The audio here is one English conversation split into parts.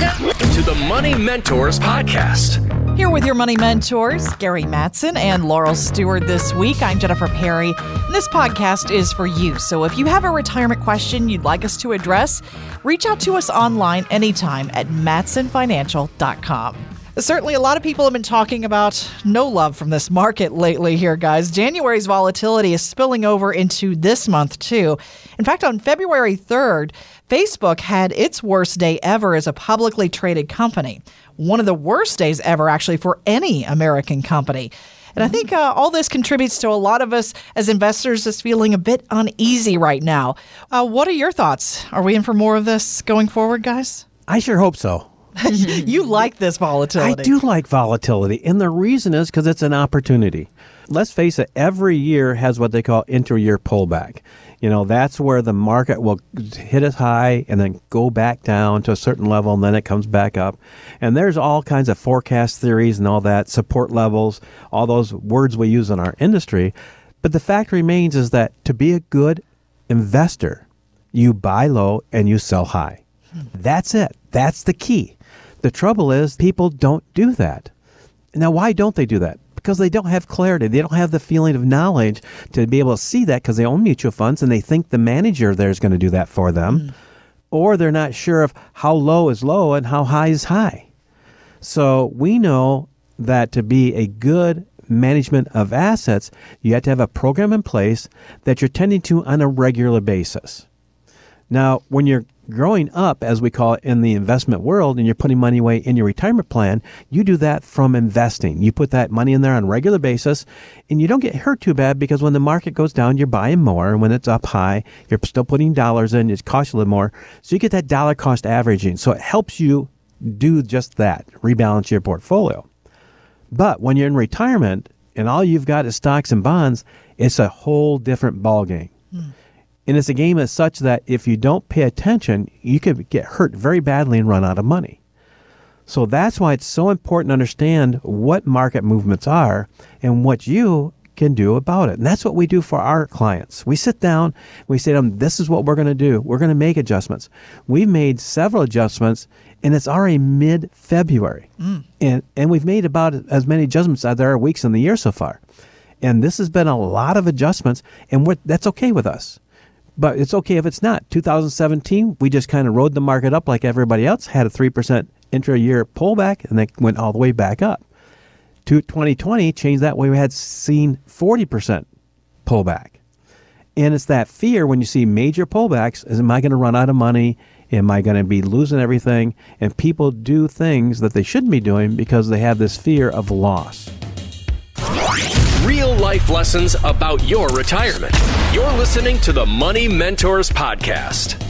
to the Money Mentors Podcast. Here with your money mentors, Gary Mattson and Laurel Stewart this week. I'm Jennifer Perry, and this podcast is for you. So if you have a retirement question you'd like us to address, reach out to us online anytime at mattsonfinancial.com. Certainly, a lot of people have been talking about no love from this market lately here, guys. January's volatility is spilling over into this month, too. In fact, on February 3rd, Facebook had its worst day ever as a publicly traded company. One of the worst days ever, actually, for any American company. And I think uh, all this contributes to a lot of us as investors just feeling a bit uneasy right now. Uh, what are your thoughts? Are we in for more of this going forward, guys? I sure hope so. Mm-hmm. you like this volatility. I do like volatility. And the reason is because it's an opportunity. Let's face it, every year has what they call inter year pullback. You know, that's where the market will hit a high and then go back down to a certain level and then it comes back up. And there's all kinds of forecast theories and all that, support levels, all those words we use in our industry. But the fact remains is that to be a good investor, you buy low and you sell high. Hmm. That's it. That's the key. The trouble is people don't do that. Now, why don't they do that? because they don't have clarity. They don't have the feeling of knowledge to be able to see that because they own mutual funds and they think the manager there is going to do that for them. Mm. Or they're not sure of how low is low and how high is high. So we know that to be a good management of assets, you have to have a program in place that you're tending to on a regular basis. Now, when you're growing up, as we call it in the investment world, and you're putting money away in your retirement plan, you do that from investing. You put that money in there on a regular basis, and you don't get hurt too bad because when the market goes down, you're buying more, and when it's up high, you're still putting dollars in. It costs you a little more, so you get that dollar cost averaging. So it helps you do just that, rebalance your portfolio. But when you're in retirement and all you've got is stocks and bonds, it's a whole different ballgame. Hmm. And it's a game as such that if you don't pay attention, you could get hurt very badly and run out of money. So that's why it's so important to understand what market movements are and what you can do about it. And that's what we do for our clients. We sit down, we say to them, this is what we're going to do. We're going to make adjustments. We've made several adjustments and it's already mid February. Mm. And, and we've made about as many adjustments as there are weeks in the year so far. And this has been a lot of adjustments, and that's okay with us. But it's okay if it's not. 2017, we just kind of rode the market up like everybody else, had a 3% intra year pullback, and then went all the way back up. To 2020, changed that way. We had seen 40% pullback. And it's that fear when you see major pullbacks is am I going to run out of money? Am I going to be losing everything? And people do things that they shouldn't be doing because they have this fear of loss life lessons about your retirement. You're listening to the Money Mentors Podcast.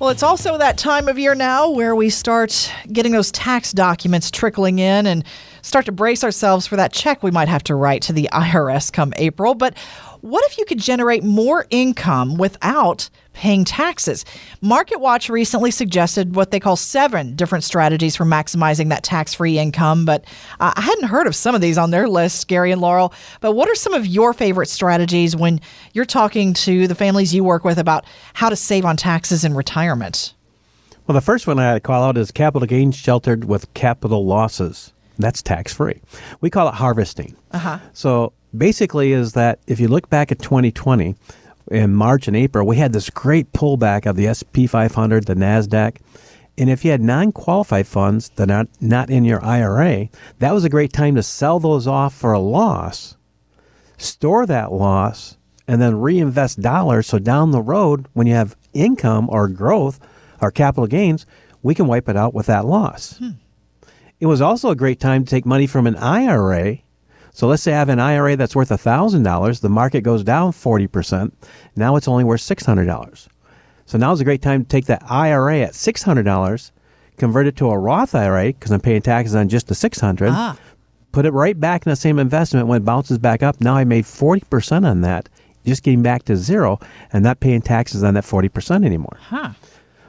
Well, it's also that time of year now where we start getting those tax documents trickling in and start to brace ourselves for that check we might have to write to the IRS come April. But what if you could generate more income without paying taxes? MarketWatch recently suggested what they call seven different strategies for maximizing that tax free income, but I hadn't heard of some of these on their list, Gary and Laurel. But what are some of your favorite strategies when you're talking to the families you work with about how to save on taxes in retirement? Well, the first one I had to call out is capital gains sheltered with capital losses. That's tax free. We call it harvesting. Uh-huh. So basically is that if you look back at 2020 in March and April, we had this great pullback of the S&P 500, the Nasdaq. And if you had non-qualified funds that are not in your IRA, that was a great time to sell those off for a loss, store that loss, and then reinvest dollars. So down the road, when you have income or growth or capital gains, we can wipe it out with that loss. Hmm. It was also a great time to take money from an IRA so let's say I have an IRA that's worth $1,000. The market goes down 40%. Now it's only worth $600. So now is a great time to take that IRA at $600, convert it to a Roth IRA because I'm paying taxes on just the 600. Ah. Put it right back in the same investment when it bounces back up. Now I made 40% on that, just getting back to zero and not paying taxes on that 40% anymore. Huh.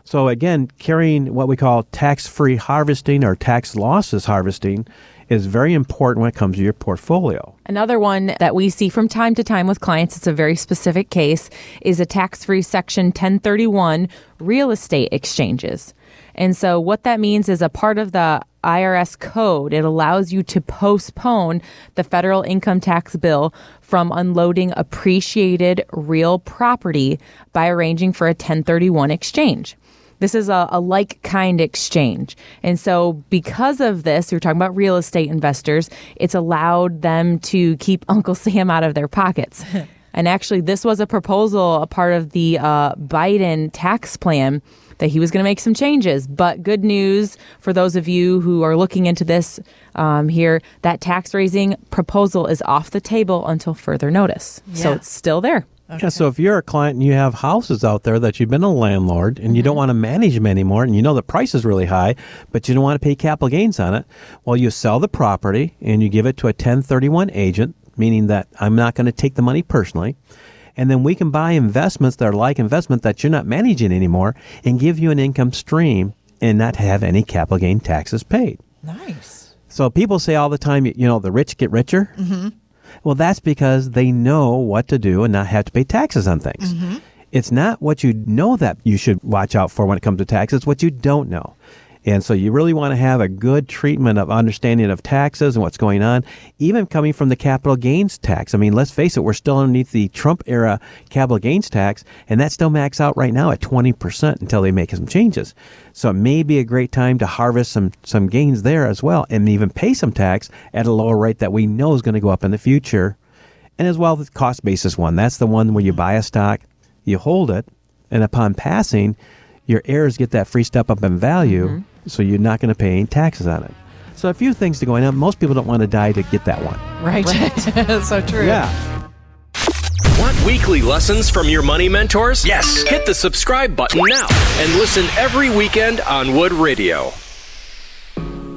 So again, carrying what we call tax-free harvesting or tax losses harvesting is very important when it comes to your portfolio. Another one that we see from time to time with clients, it's a very specific case, is a tax free Section 1031 real estate exchanges. And so what that means is a part of the IRS code, it allows you to postpone the federal income tax bill from unloading appreciated real property by arranging for a 1031 exchange. This is a, a like kind exchange. And so, because of this, we're talking about real estate investors, it's allowed them to keep Uncle Sam out of their pockets. and actually, this was a proposal, a part of the uh, Biden tax plan that he was going to make some changes. But good news for those of you who are looking into this um, here that tax raising proposal is off the table until further notice. So it's still there. Yeah, so if you're a client and you have houses out there that you've been a landlord and you don't want to manage them anymore and you know the price is really high, but you don't want to pay capital gains on it, well, you sell the property and you give it to a 1031 agent, meaning that I'm not going to take the money personally. And then we can buy investments that are like investment that you're not managing anymore and give you an income stream and not have any capital gain taxes paid. Nice. So people say all the time, you know, the rich get richer. Mm-hmm. Well, that's because they know what to do and not have to pay taxes on things. Mm-hmm. It's not what you know that you should watch out for when it comes to taxes, it's what you don't know. And so you really want to have a good treatment of understanding of taxes and what's going on, even coming from the capital gains tax. I mean, let's face it, we're still underneath the Trump era capital gains tax, and that still max out right now at 20% until they make some changes. So it may be a great time to harvest some, some gains there as well and even pay some tax at a lower rate that we know is going to go up in the future. And as well, the cost basis one. That's the one where you mm-hmm. buy a stock, you hold it, and upon passing, your heirs get that free step up in value, mm-hmm. so you're not going to pay any taxes on it. So a few things to go on. Most people don't want to die to get that one. Right. so true. Yeah. Want weekly lessons from your money mentors? Yes. Hit the subscribe button now and listen every weekend on Wood Radio.